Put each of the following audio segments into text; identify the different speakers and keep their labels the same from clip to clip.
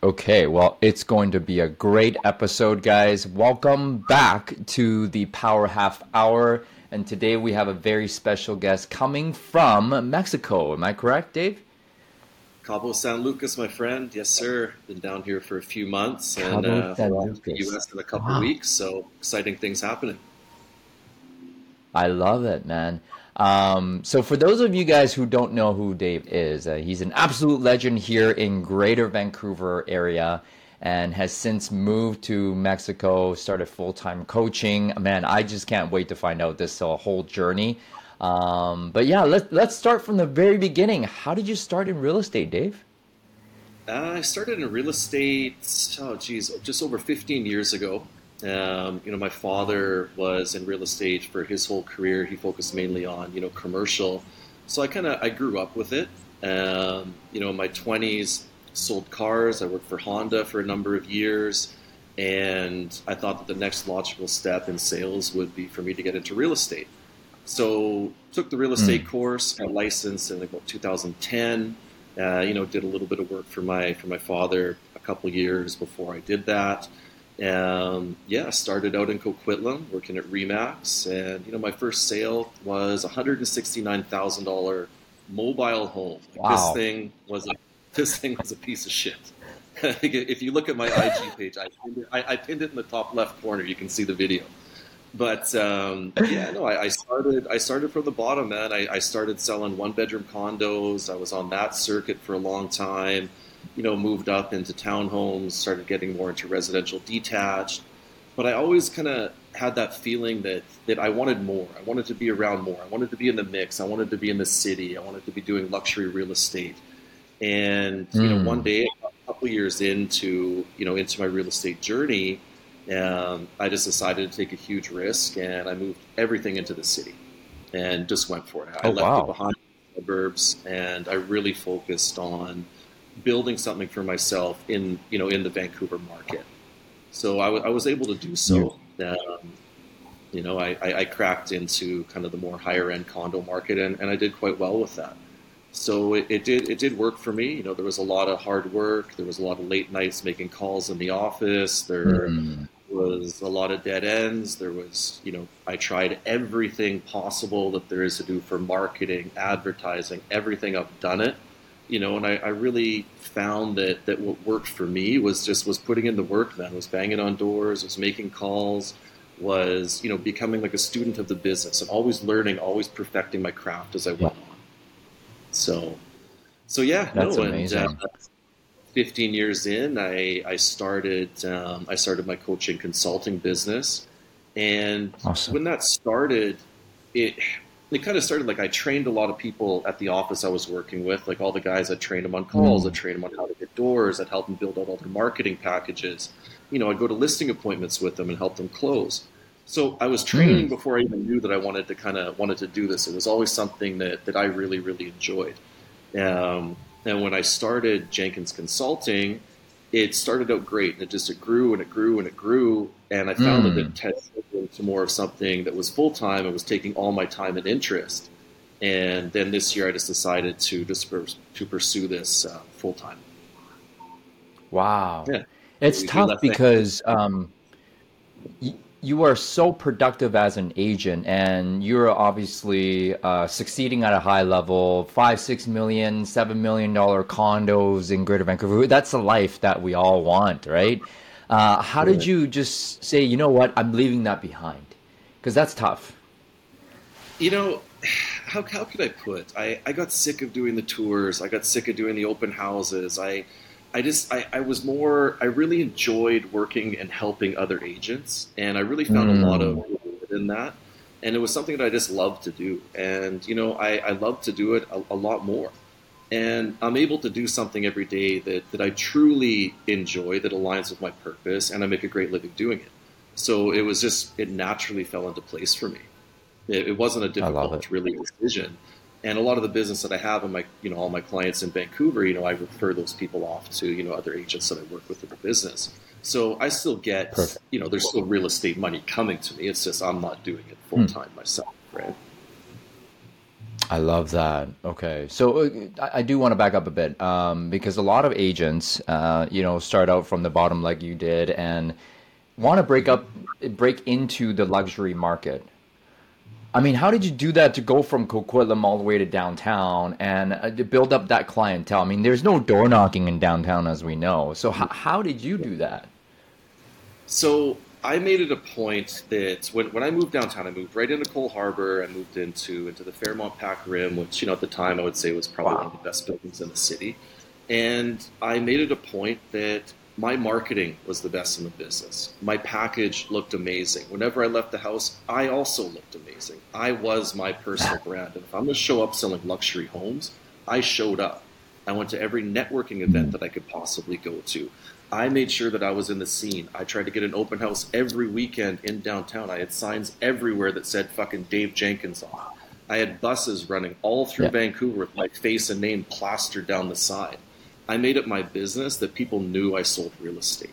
Speaker 1: Okay, well, it's going to be a great episode, guys. Welcome back to the Power Half Hour. And today we have a very special guest coming from Mexico. Am I correct, Dave?
Speaker 2: Cabo San Lucas, my friend. Yes, sir. Been down here for a few months and uh, the U.S. in a couple wow. weeks. So exciting things happening.
Speaker 1: I love it, man. Um, so, for those of you guys who don't know who Dave is, uh, he's an absolute legend here in Greater Vancouver area, and has since moved to Mexico. Started full time coaching. Man, I just can't wait to find out this uh, whole journey. Um, but yeah, let's let's start from the very beginning. How did you start in real estate, Dave?
Speaker 2: Uh, I started in real estate. Oh, geez, just over 15 years ago. Um, you know, my father was in real estate for his whole career. He focused mainly on you know commercial, so I kind of I grew up with it. Um, you know, in my twenties, sold cars. I worked for Honda for a number of years, and I thought that the next logical step in sales would be for me to get into real estate. So took the real estate mm. course, got licensed in about 2010. Uh, you know, did a little bit of work for my for my father a couple years before I did that. Um, yeah, I started out in Coquitlam working at Remax, and you know my first sale was a hundred and sixty nine thousand dollar mobile home. Wow. This thing was a this thing was a piece of shit. if you look at my IG page, I pinned, it, I, I pinned, it, in the top left corner. You can see the video. But um, yeah, no, I, I, started. I started from the bottom, man. I, I started selling one bedroom condos. I was on that circuit for a long time you know, moved up into townhomes, started getting more into residential detached. But I always kind of had that feeling that that I wanted more. I wanted to be around more. I wanted to be in the mix. I wanted to be in the city. I wanted to be doing luxury real estate. And mm. you know, one hmm. day, a couple years into you know into my real estate journey, um, I just decided to take a huge risk, and I moved everything into the city, and just went for it. I
Speaker 1: oh,
Speaker 2: left
Speaker 1: wow.
Speaker 2: it behind the suburbs, and I really focused on building something for myself in you know in the Vancouver market. So I, w- I was able to do so. Um, you know, I, I, I, cracked into kind of the more higher end condo market, and, and I did quite well with that. So it, it, did it did work for me. You know, there was a lot of hard work. There was a lot of late nights making calls in the office. There mm. Was a lot of dead ends. There was, you know, I tried everything possible that there is to do for marketing, advertising, everything. I've done it you know, and I, I, really found that, that what worked for me was just was putting in the work then, was banging on doors, was making calls, was, you know, becoming like a student of the business and always learning, always perfecting my craft as I went on. So, so yeah,
Speaker 1: That's no, amazing.
Speaker 2: And, uh, 15 years in, I, I started, um, I started my coaching consulting business. And awesome. when that started, it, it kind of started like I trained a lot of people at the office I was working with, like all the guys. I trained them on calls. Mm. I trained them on how to get doors. I'd help them build out all their marketing packages. You know, I'd go to listing appointments with them and help them close. So I was training mm. before I even knew that I wanted to kind of wanted to do this. It was always something that that I really really enjoyed. Um, and when I started Jenkins Consulting, it started out great. And it just it grew and it grew and it grew, and I found mm. that it turned into more of something that was full time and was taking all my time and interest. And then this year, I just decided to just to pursue this uh, full time.
Speaker 1: Wow, yeah. it's tough because um, y- you are so productive as an agent, and you're obviously uh, succeeding at a high level. Five, six million, seven million dollar condos in Greater Vancouver. That's the life that we all want, right? Uh, how did you just say, you know what, I'm leaving that behind? Because that's tough.
Speaker 2: You know, how, how could I put? I, I got sick of doing the tours. I got sick of doing the open houses. I, I just, I, I was more, I really enjoyed working and helping other agents. And I really found mm. a lot of mm. in that. And it was something that I just loved to do. And, you know, I, I love to do it a, a lot more and I'm able to do something every day that, that I truly enjoy, that aligns with my purpose, and I make a great living doing it. So it was just, it naturally fell into place for me. It, it wasn't a difficult, really decision. And a lot of the business that I have and my, you know, all my clients in Vancouver, you know, I refer those people off to, you know, other agents that I work with in the business. So I still get, Perfect. you know, there's still real estate money coming to me. It's just I'm not doing it full time mm. myself, right?
Speaker 1: I love that. Okay, so uh, I do want to back up a bit um, because a lot of agents, uh, you know, start out from the bottom like you did and want to break up, break into the luxury market. I mean, how did you do that to go from Coquitlam all the way to downtown and uh, to build up that clientele? I mean, there's no door knocking in downtown, as we know. So, h- how did you do that?
Speaker 2: So, I made it a point that when, when I moved downtown, I moved right into Coal Harbour. I moved into into the Fairmont Pac Rim, which you know at the time I would say was probably wow. one of the best buildings in the city. And I made it a point that my marketing was the best in the business. My package looked amazing. Whenever I left the house, I also looked amazing. I was my personal brand. And if I'm going to show up selling luxury homes, I showed up. I went to every networking event that I could possibly go to. I made sure that I was in the scene. I tried to get an open house every weekend in downtown. I had signs everywhere that said fucking Dave Jenkins on. I had buses running all through yeah. Vancouver with my face and name plastered down the side. I made it my business that people knew I sold real estate.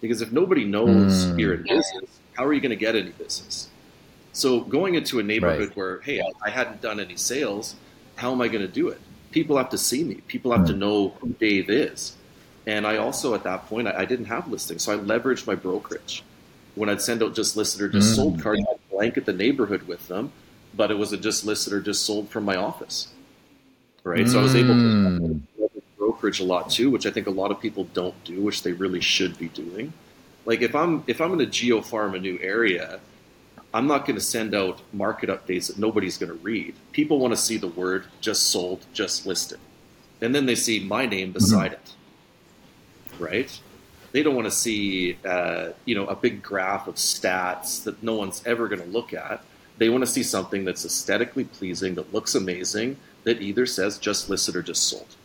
Speaker 2: Because if nobody knows mm. you're in business, how are you going to get any business? So going into a neighborhood right. where, hey, I hadn't done any sales, how am I going to do it? People have to see me. People have mm. to know who Dave is. And I also, at that point, I, I, didn't have listings. So I leveraged my brokerage. When I'd send out just listed or just mm. sold cards, I'd blanket the neighborhood with them, but it was a just listed or just sold from my office. Right. So I was able to mm. Brokerage a lot too, which I think a lot of people don't do, which they really should be doing. Like if I'm if I'm going to geo farm a new area, I'm not going to send out market updates that nobody's going to read. People want to see the word just sold, just listed. And then they see my name beside mm-hmm. it right? They don't want to see, uh, you know, a big graph of stats that no one's ever going to look at. They want to see something that's aesthetically pleasing, that looks amazing, that either says just listed or just sold.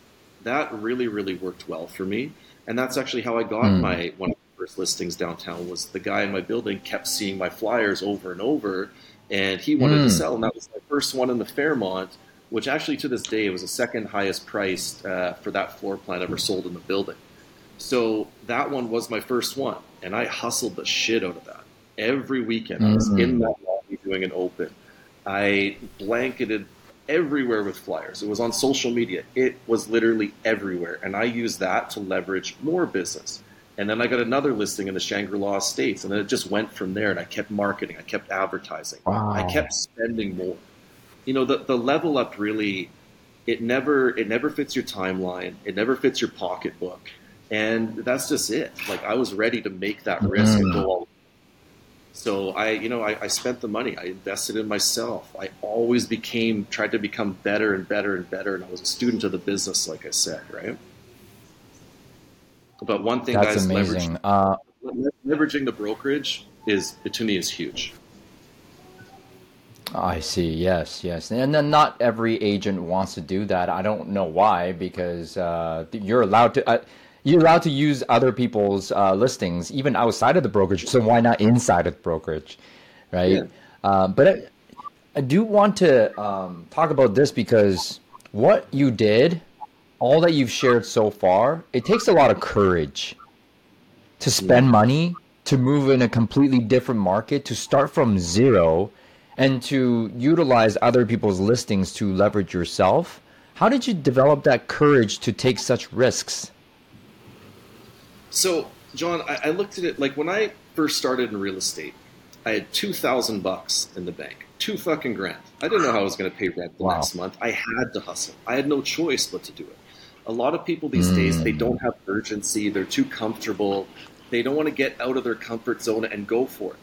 Speaker 2: That really, really worked well for me, and that's actually how I got mm. my one of the first listings downtown. Was the guy in my building kept seeing my flyers over and over, and he wanted mm. to hmm. sell, and that was my first one in the Fairmont which actually to this day was the second highest priced uh, for that floor plan ever sold in the building. So that one was my first one, and I hustled the shit out of that. Every weekend mm-hmm. I was in mm-hmm. that lobby doing an open. I blanketed everywhere with flyers. It was on social media. It was literally everywhere, and I used that to leverage more business. And then I got another listing in the Shangri-La Estates, and then it just went from there. And I kept marketing, I kept advertising, wow. I kept spending more. You know, the the level up really, it never it never fits your timeline. It never fits your pocketbook and that's just it. Like I was ready to make that risk and go mm. all. So I, you know, I, I, spent the money. I invested in myself. I always became, tried to become better and better and better. And I was a student of the business, like I said, right? But one thing,
Speaker 1: That's guys, amazing.
Speaker 2: Leveraging, uh, leveraging the brokerage is to me is huge.
Speaker 1: I see. Yes, yes, and then not every agent wants to do that. I don't know why, because uh, you're allowed to. Uh, you're allowed to use other people's uh, listings even outside of the brokerage. So why not inside of the brokerage, right? Yeah. Uh, but I, I, do want to um, talk about this because what you did, all that you've shared so far, it takes a lot of courage to spend yeah. money to move in a completely different market to start from zero and to utilize other people's listings to leverage yourself. How did you develop that courage to take such risks?
Speaker 2: So, John, I, I looked at it like when I first started in real estate, I had two thousand bucks in the bank, two fucking grand. I didn't know how I was going to pay rent the wow. next month. I had to hustle. I had no choice but to do it. A lot of people these mm. days they don't have urgency. They're too comfortable. They don't want to get out of their comfort zone and go for it.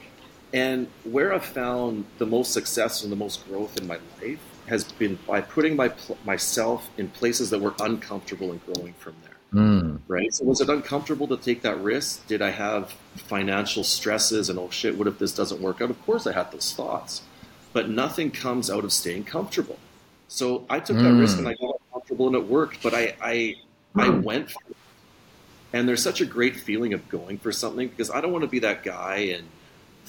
Speaker 2: And where I've found the most success and the most growth in my life has been by putting my myself in places that were uncomfortable and growing from there. Mm. Right. So was it uncomfortable to take that risk? Did I have financial stresses and oh shit, what if this doesn't work out? Of course I had those thoughts. But nothing comes out of staying comfortable. So I took mm. that risk and I got comfortable and it worked, but I I, I hmm. went for it. And there's such a great feeling of going for something because I don't want to be that guy and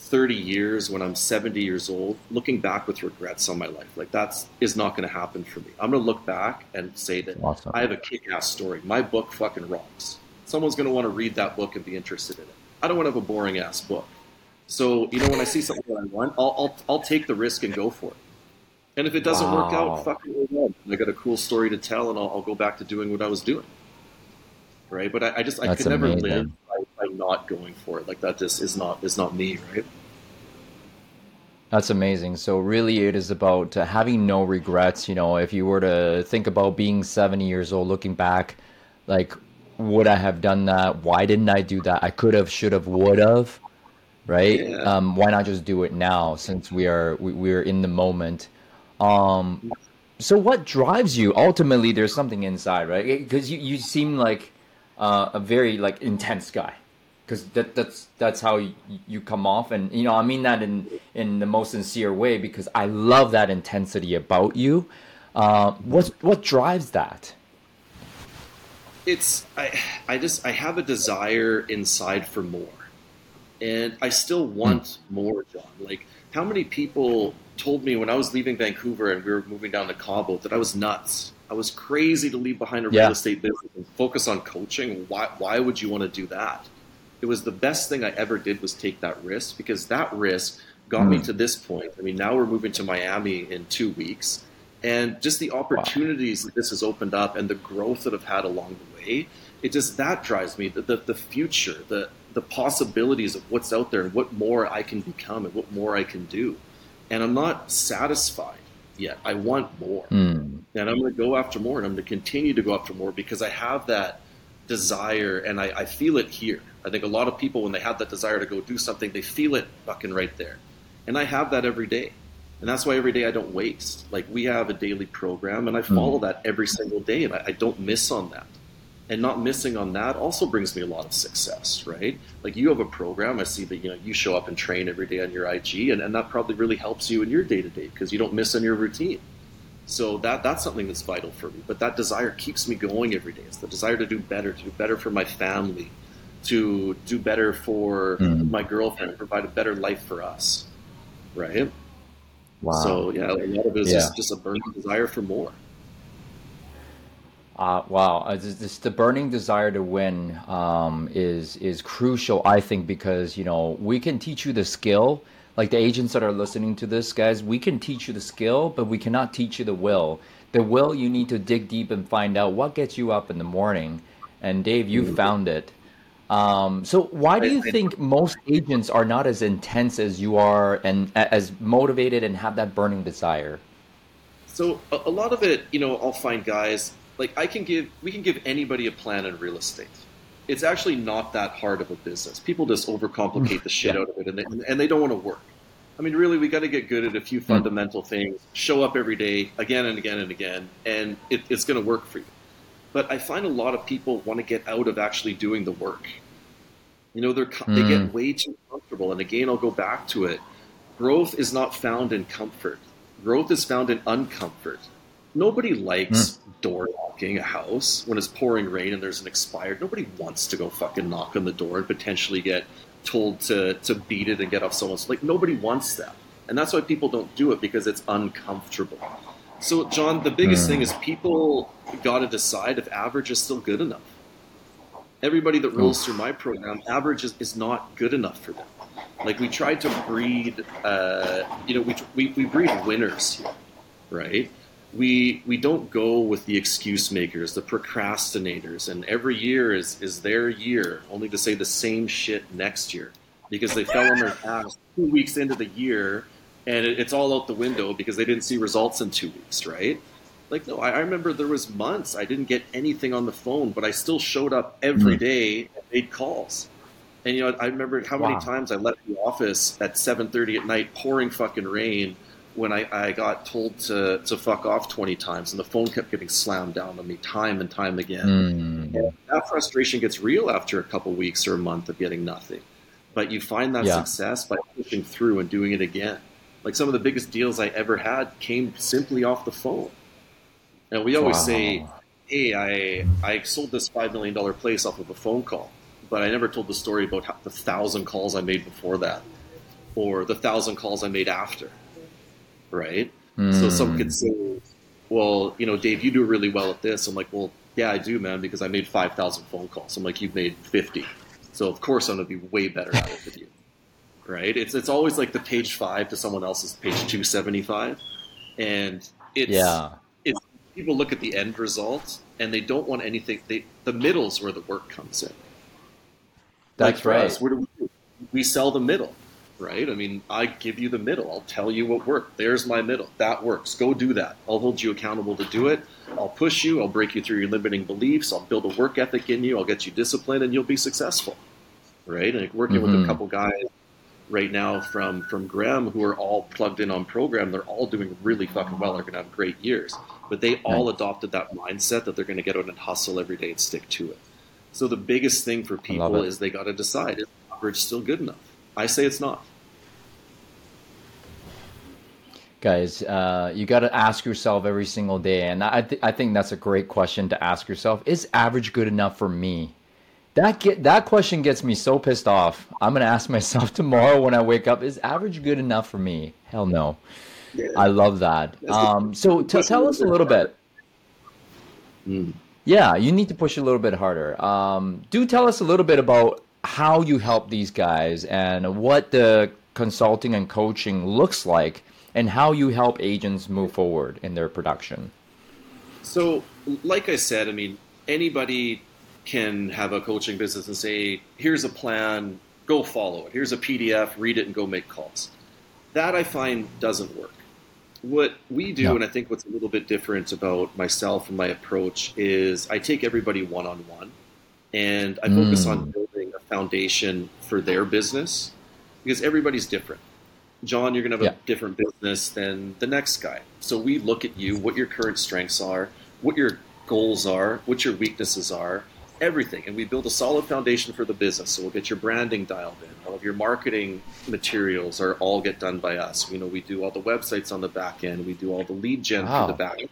Speaker 2: 30 years when I'm 70 years old, looking back with regrets on my life. Like that's is not going to happen for me. I'm going to look back and say that awesome. I have a kick-ass story. My book fucking rocks. Someone's going to want to read that book and be interested in it. I don't want to have a boring ass book. So you know, when I see something that I want, I'll, I'll I'll take the risk and go for it. And if it doesn't wow. work out, fuck it. I got a cool story to tell, and I'll, I'll, go back to doing what I was doing. Right, but I, I just I That's could never live not going for it. Like that just is not is not me, right?
Speaker 1: That's amazing. So really, it is about uh, having no regrets. You know, if you were to think about being 70 years old, looking back, like, would I have done that? Why didn't I do that? I could have, should have, would have. Right? Yeah. Um, why not just do it now since we are we, we're in the moment? Um, so what drives you? Ultimately, there's something inside, right? Because you, you seem like uh, a very like intense guy because that, that's that's how you, you, come off. And you know i mean that in in the most sincere way because i love that intensity about you. Uh, what what drives that?
Speaker 2: It's i i just i have a desire inside for more. And i still want mm. more john. Like how many people told me when i was leaving vancouver and we were moving down to cabo that i was nuts. I was crazy to leave behind a yeah. real estate business and focus on coaching. Why why would you want to do that it was the best thing I ever did was take that risk because that risk got mm. me hmm. to this point. I mean, now we're moving to Miami in two weeks, and just the opportunities wow. that this has opened up and the growth that I've had along the way, it just that drives me. The, the, the future, the the possibilities of what's out there and what more I can become and what more I can do, and I'm not satisfied yet. I want more, mm. and I'm going to go after more, and I'm going to continue to go after more because I have that desire, and I, I feel it here. I think a lot of people, when they have that desire to go do something, they feel it fucking right there. And I have that every day. And that's why every day I don't waste. Like we have a daily program and I hmm. follow mm. that every single day and I, I, don't miss on that. And not missing on that also brings me a lot of success, right? Like you have a program, I see that you know you show up and train every day on your IG and, and that probably really helps you in your day to day because you don't miss on your routine. So that that's something that's vital for me. But that desire keeps me going every day. It's the desire to do better, to do better for my family, to do better for mm. my girlfriend, provide a better life for us. Right? Wow. So yeah, a lot of it is yeah. just, just a burning desire for more.
Speaker 1: Uh, wow, uh, this, the burning desire to win um, is is crucial, I think, because you know we can teach you the skill, like the agents that are listening to this, guys, we can teach you the skill, but we cannot teach you the will. The will, you need to dig deep and find out what gets you up in the morning. And Dave, you mm-hmm. found it. Um, so why do you think most agents are not as intense as you are and as motivated and have that burning desire?
Speaker 2: So a, lot of it, you know, I'll find guys like I can give, we can give anybody a plan in real estate it's actually not that hard of a business. People just overcomplicate the shit yeah. out of it, and they, and they don't want to work. I mean, really, we got to get good at a few hmm. fundamental things. Show up every day, again and again and again, and it, it's going to work for you. But I find a lot of people want to get out of actually doing the work. You know, they're mm. they get hmm. way too comfortable. And again, I'll go back to it. Growth is not found in comfort. Growth is found in uncomfort. Nobody likes mm. door knocking a house when it's pouring rain and there's an expired. Nobody wants to go fucking knock on the door and potentially get told to, to beat it and get off someone's like nobody wants that. And that's why people don't do it because it's uncomfortable. So John, the biggest mm. thing is people gotta decide if average is still good enough. Everybody that rolls Oof. through my program, average is, is not good enough for them. Like we tried to breed, uh, you know, we, we, we breed winners here, right? we we don't go with the excuse makers, the procrastinators, and every year is is their year, only to say the same shit next year because they fell on their ass two weeks into the year, and it, it's all out the window because they didn't see results in two weeks, right? Like no, I, I, remember there was months I didn't get anything on the phone, but I still showed up every hmm. day and made calls. And you know, I remember how many wow. times I left the office at seven thirty at night, pouring fucking rain when I, I got told to, to fuck off 20 times and the phone kept getting slammed down on me time and time again. Mm. And that frustration gets real after a couple weeks or a month of getting nothing. But you find that yeah. success by pushing through and doing it again. Like some of the biggest deals I ever had came simply off the phone. And we always wow. say, hey, I, I sold this $5 million place off of a phone call. But I never told the story about the thousand calls I made before that or the thousand calls I made after right? Mm. So some could say, well, you know, Dave, you do really well at this. I'm like, well, yeah, I do, man, because I made 5,000 phone calls. I'm like, you've made 50. So of course I'm going to be way better at it than you. Right? It's, it's always like the page five to someone else's page 275. and it's yeah. It's people look at the end result and they don't want anything. They the middle's where the work comes in.
Speaker 1: That's like right. Us,
Speaker 2: where do we, we sell the middle, right? I mean, I give you the middle. I'll tell you what worked. There's my middle. That works. Go do that. I'll hold you accountable to do it. I'll push you. I'll break you through your limiting beliefs. I'll build a work ethic in you. I'll get you disciplined, and you'll be successful, right? And working mm-hmm. with a mm-hmm. couple guys right now from from Graham who are all plugged in on program. They're all doing really fucking well. They're going to have great years. But they all adopted that mindset that they're going to get out and hustle every day and stick to it. So the biggest thing for people is they got to decide: is average still good enough? I say it's not.
Speaker 1: Guys, uh, you got to ask yourself every single day, and I, th- I think that's a great question to ask yourself: Is average good enough for me? That get that question gets me so pissed off. I'm gonna ask myself tomorrow when I wake up: Is average good enough for me? Hell no. Yeah. I love that. Um, so t- tell us a little bit. Mm. Yeah, you need to push a little bit harder. Um, do tell us a little bit about how you help these guys and what the consulting and coaching looks like, and how you help agents move forward in their production.
Speaker 2: So, like I said, I mean, anybody can have a coaching business and say, here's a plan, go follow it. Here's a PDF, read it, and go make calls. That I find doesn't work. What we do, no. and I think what's a little bit different about myself and my approach, is I take everybody one on one and I focus mm. on building a foundation for their business because everybody's different. John, you're going to have yeah. a different business than the next guy. So we look at you, what your current strengths are, what your goals are, what your weaknesses are, everything. And we build a solid foundation for the business. So we'll get your branding dialed in. All of your marketing materials are all get done by us. You know, we do all the websites on the back end. We do all the lead gen wow. the back end.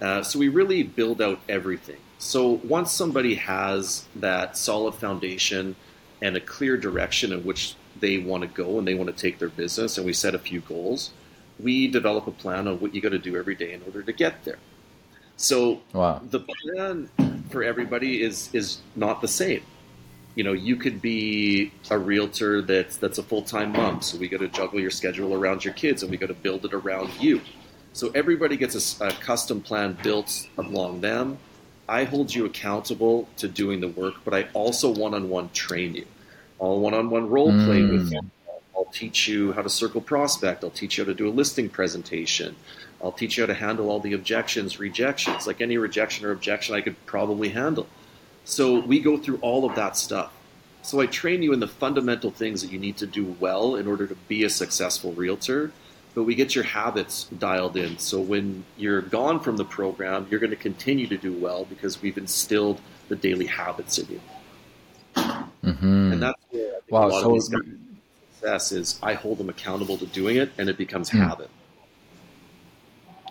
Speaker 2: Uh, so we really build out everything. So once somebody has that solid foundation and a clear direction in which they want to go and they want to take their business, and we set a few goals, we develop a plan on what you got to do every day in order to get there. So wow. the plan for everybody is is not the same. You know, you could be a realtor that's that's a full time mom, so we got to juggle your schedule around your kids, and we got to build it around you. So everybody gets a, a custom plan built along them. I hold you accountable to doing the work, but I also one on one train you. I'll one on one role play mm. with you. I'll teach you how to circle prospect. I'll teach you how to do a listing presentation. I'll teach you how to handle all the objections, rejections. Like any rejection or objection, I could probably handle. So we go through all of that stuff. So I train you in the fundamental things that you need to do well in order to be a successful realtor. But we get your habits dialed in. So when you're gone from the program, you're going to continue to do well because we've instilled the daily habits in you.
Speaker 1: Mm-hmm.
Speaker 2: And that's where wow, so success is. I hold them accountable to doing it, and it becomes mm. habit.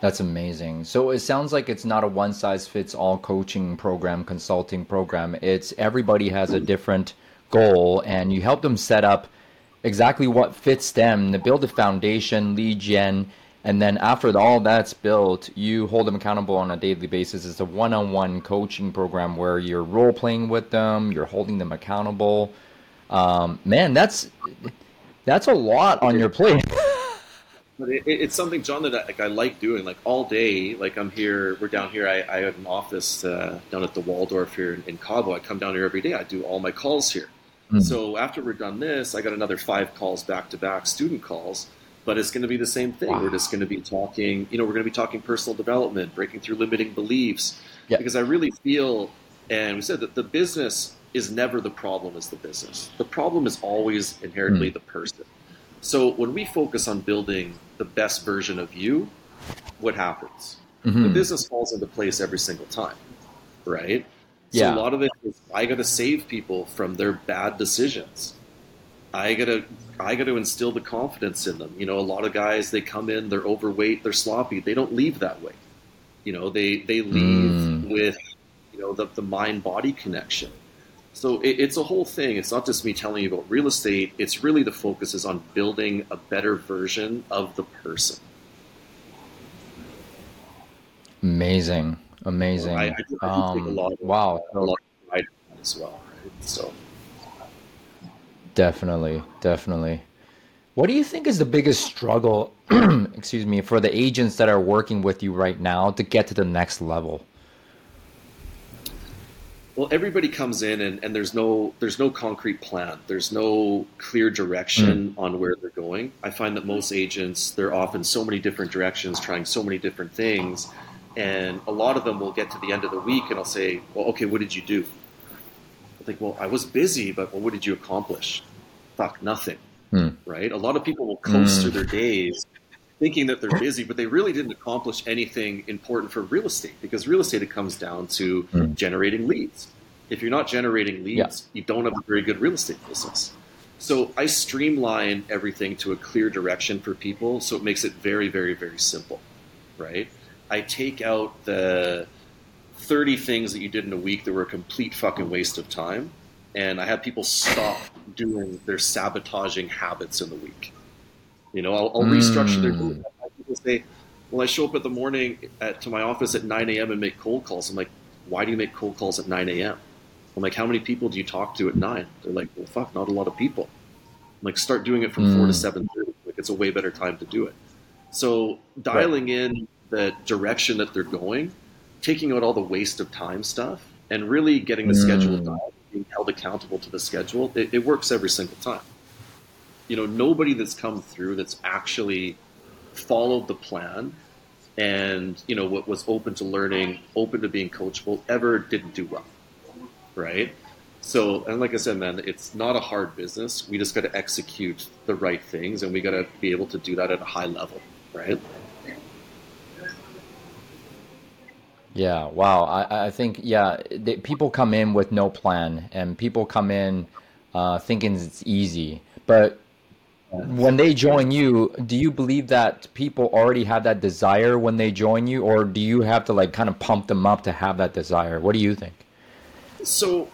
Speaker 1: That's amazing. So it sounds like it's not a one size fits all coaching program, consulting program. It's everybody has a different goal and you help them set up exactly what fits them to build a foundation, lead gen, and then after all that's built, you hold them accountable on a daily basis. It's a one on one coaching program where you're role playing with them, you're holding them accountable. Um, man, that's that's a lot on your plate.
Speaker 2: But it, it's something, John, that I, like I like doing. Like all day, like I'm here, we're down here. I, I have an office uh, down at the Waldorf here in, in, Cabo. I come down here every day. I do all my calls here. Mm-hmm. So after we're done this, I got another five calls back to back, student calls. But it's going to be the same thing. Wow. We're just going to be talking. You know, we're going to be talking personal development, breaking through limiting beliefs. Yep. Because I really feel, and we said that the business is never the problem. Is the business the problem is always inherently mm-hmm. the person. So when we focus on building the best version of you, what happens? Mm-hmm. The business falls into place every single time, right? So a lot of it is I got to save people from their bad decisions. I gotta I gotta instill the confidence in them. You know, a lot of guys they come in, they're overweight, they're sloppy. They don't leave that way. You know, they they leave mm. with you know the the mind body connection. So it, it's a whole thing. It's not just me telling you about real estate. It's really the focus is on building a better version of the person.
Speaker 1: Amazing, amazing. I, I, um, of, wow,
Speaker 2: a lot of pride as well. Right? So
Speaker 1: definitely, definitely. What do you think is the biggest struggle, excuse me, for the agents that are working with you right now to get to the next level?
Speaker 2: Well, everybody comes in and, and there's no there's no concrete plan. There's no clear direction mm. on where they're going. I find that most agents they're off in so many different directions, trying so many different things, and a lot of them will get to the end of the week and I'll say, "Well, okay, what did you do?" I think, "Well, I was busy, but well, what did you accomplish?" Fuck, nothing. Mm. Right? A lot of people will coast mm. through their days thinking that they're busy, but they really didn't accomplish anything important for real estate because real estate it comes down to mm. generating leads. If you're not generating leads, yeah. you don't have a very good real estate business. So I streamline everything to a clear direction for people, so it makes it very, very, very simple, right? I take out the 30 things that you did in a week that were a complete fucking waste of time, and I have people stop doing their sabotaging habits in the week. You know, I'll, I'll mm. restructure their day. People say, "Well, I show up at the morning at, to my office at 9 a.m. and make cold calls." I'm like, "Why do you make cold calls at 9 a.m.?" I'm like, "How many people do you talk to at nine? They're like, "Well, fuck, not a lot of people." I'm like, "Start doing it from mm. four to mm. seven thirty. Like, it's a way better time to do it." So dialing right. in the direction that they're going, taking out all the waste of time stuff, and really getting the mm. schedule done, being held accountable to the schedule, it, it works every single time you know, nobody that's come through that's actually followed the plan and, you know, what was open to learning, open to being coachable, ever didn't do well. Right? So, and like I said, man, it's not a hard business. We just got to execute the right things and we got to be able to do that at a high level. Right?
Speaker 1: Yeah, wow. I, I think, yeah, people come in with no plan and people come in uh, thinking it's easy. But when they join you, do you believe that people already have that desire when they join you, or do you have to like kind of pump them up to have that desire? What do you think?
Speaker 2: So,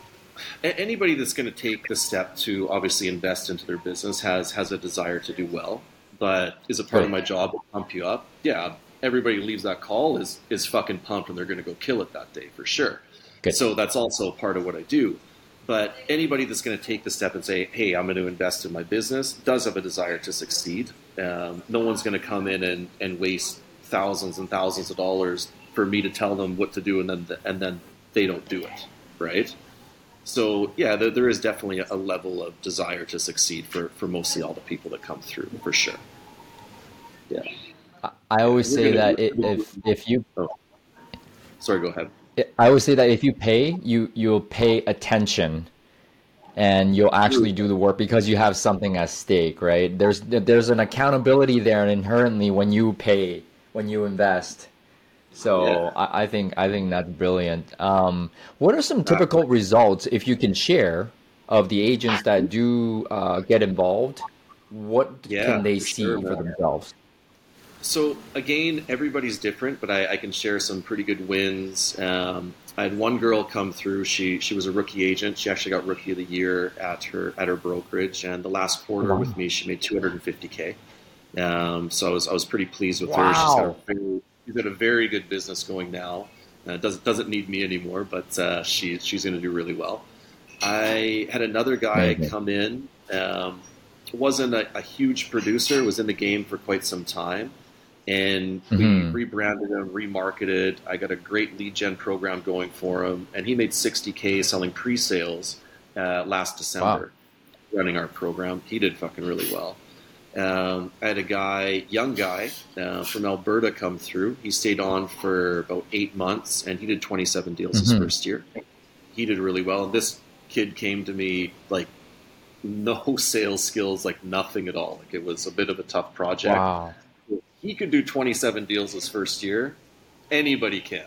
Speaker 2: anybody that's going to take the step to obviously invest into their business has has a desire to do well, but is a part right. of my job to pump you up? Yeah, everybody leaves that call is is fucking pumped and they're going to go kill it that day for sure. Good. So that's also part of what I do. But anybody that's going to take the step and say, "Hey, I'm going to invest in my business," does have a desire to succeed. Um, no one's going to come in and, and waste thousands and thousands of dollars for me to tell them what to do, and then and then they don't do it, right? So yeah, there, there is definitely a level of desire to succeed for for mostly all the people that come through, for sure.
Speaker 1: Yeah, I always say that it, if if you, oh.
Speaker 2: sorry, go ahead.
Speaker 1: I would say that if you pay, you you'll pay attention, and you'll actually do the work because you have something at stake, right? There's there's an accountability there and inherently when you pay, when you invest. So yeah. I, I, think I think that's brilliant. Um, what are some typical results, if you can share, of the agents that do uh, get involved? What yeah, can they see sure, for themselves?
Speaker 2: So again, everybody's different, but I, I can share some pretty good wins. Um, I had one girl come through. She she was a rookie agent. She actually got rookie of the year at her at her brokerage, and the last quarter wow. with me, she made 250k. Um, so I was I was pretty pleased with wow. her. She's got, a very, she's got a very good business going now. Uh, doesn't doesn't need me anymore, but uh, she she's going to do really well. I had another guy come in. Um, wasn't a, a huge producer. Was in the game for quite some time and mm-hmm. we rebranded him, remarketed. I got a great lead gen program going for him, and he made 60k selling pre-sales uh, last December, wow. running our program. He did fucking really well. Um, I had a guy, young guy uh, from Alberta, come through. He stayed on for about eight months, and he did 27 deals mm-hmm. his first year. He did really well. And this kid came to me like no sales skills, like nothing at all. Like it was a bit of a tough project. Wow he could do 27 deals his first year. Anybody can,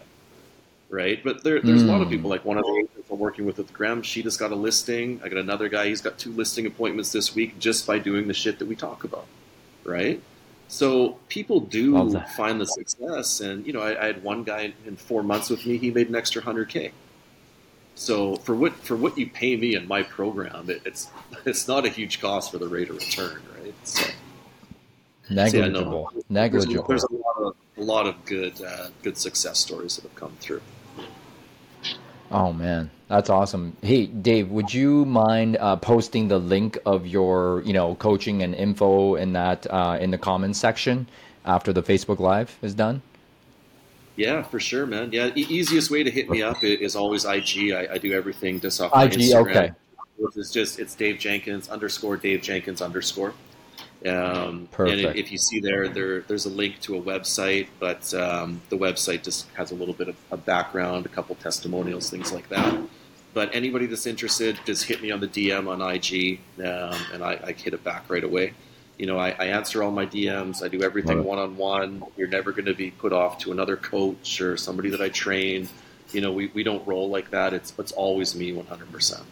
Speaker 2: right? But there, there's mm. a lot of hmm. people. Like one of the agents I'm working with with Graham, she just got a listing. I got another guy. He's got two listing appointments this week just by doing the shit that we talk about, right? So people do find the success, and you know, I, I, had one guy in four months with me. He made an extra hundred k. So for what for what you pay me in my program, it, it's it's not a huge cost for the rate of return, right? So.
Speaker 1: Negligible. So, yeah, no, Negligible.
Speaker 2: There's, a lot of a lot of good uh, good success stories that have come through.
Speaker 1: Oh man, that's awesome. Hey, Dave, would you mind uh, posting the link of your, you know, coaching and info in that uh, in the comments section after the Facebook Live is done?
Speaker 2: Yeah, for sure, man. Yeah, the easiest way to hit me up is always IG. I, I do everything just off IG, Instagram. Okay. Which is just it's Dave Jenkins underscore Dave Jenkins underscore. Um, Perfect. And if you see there, there there's a link to a website, but um, the website just has a little bit of a background, a couple testimonials, things like that. But anybody that's interested, just hit me on the DM on IG, um, and I, I, hit it back right away. You know, I, I answer all my DMs. I do everything one on one. You're never going to be put off to another coach or somebody that I train. You know, we, we don't roll like that. It's it's always me 100. percent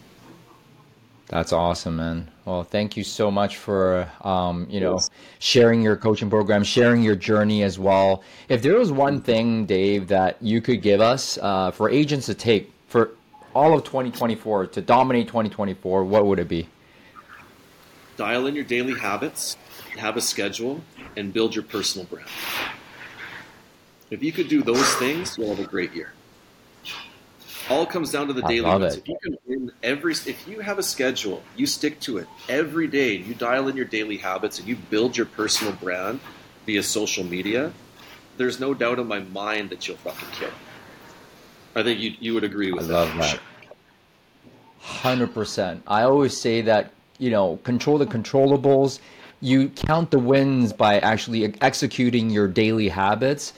Speaker 1: that's awesome, man. Well, thank you so much for um, you know yes. sharing your coaching program, sharing your journey as well. If there was one thing, Dave, that you could give us uh, for agents to take for all of 2024 to dominate 2024, what would it be?
Speaker 2: Dial in your daily habits, have a schedule, and build your personal brand. If you could do those things, you'll have a great year. All comes down to the I daily ones. If you can win every, if you have a schedule, you stick to it every day. You dial in your daily habits and you build your personal brand via social media. There's no doubt in my mind that you'll fucking kill. I think you you would agree with I that. Love that.
Speaker 1: Hundred percent. I always say that you know control the controllables. You count the wins by actually executing your daily habits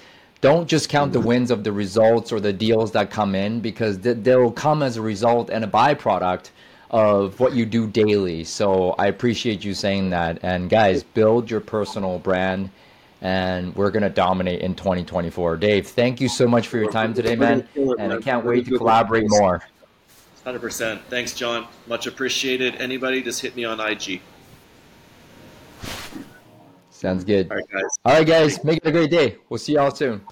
Speaker 1: don't just count the wins of the results or the deals that come in because they'll come as a result and a byproduct of what you do daily. So I appreciate you saying that. And guys, build your personal brand and we're going to dominate in 2024. Dave, thank you so much for your time today, man. And I can't wait to collaborate more.
Speaker 2: 100%. Thanks, John. Much appreciated. Anybody, just hit me on IG.
Speaker 1: Sounds good. All right, guys. All right, guys. Make it a great day. We'll see y'all soon.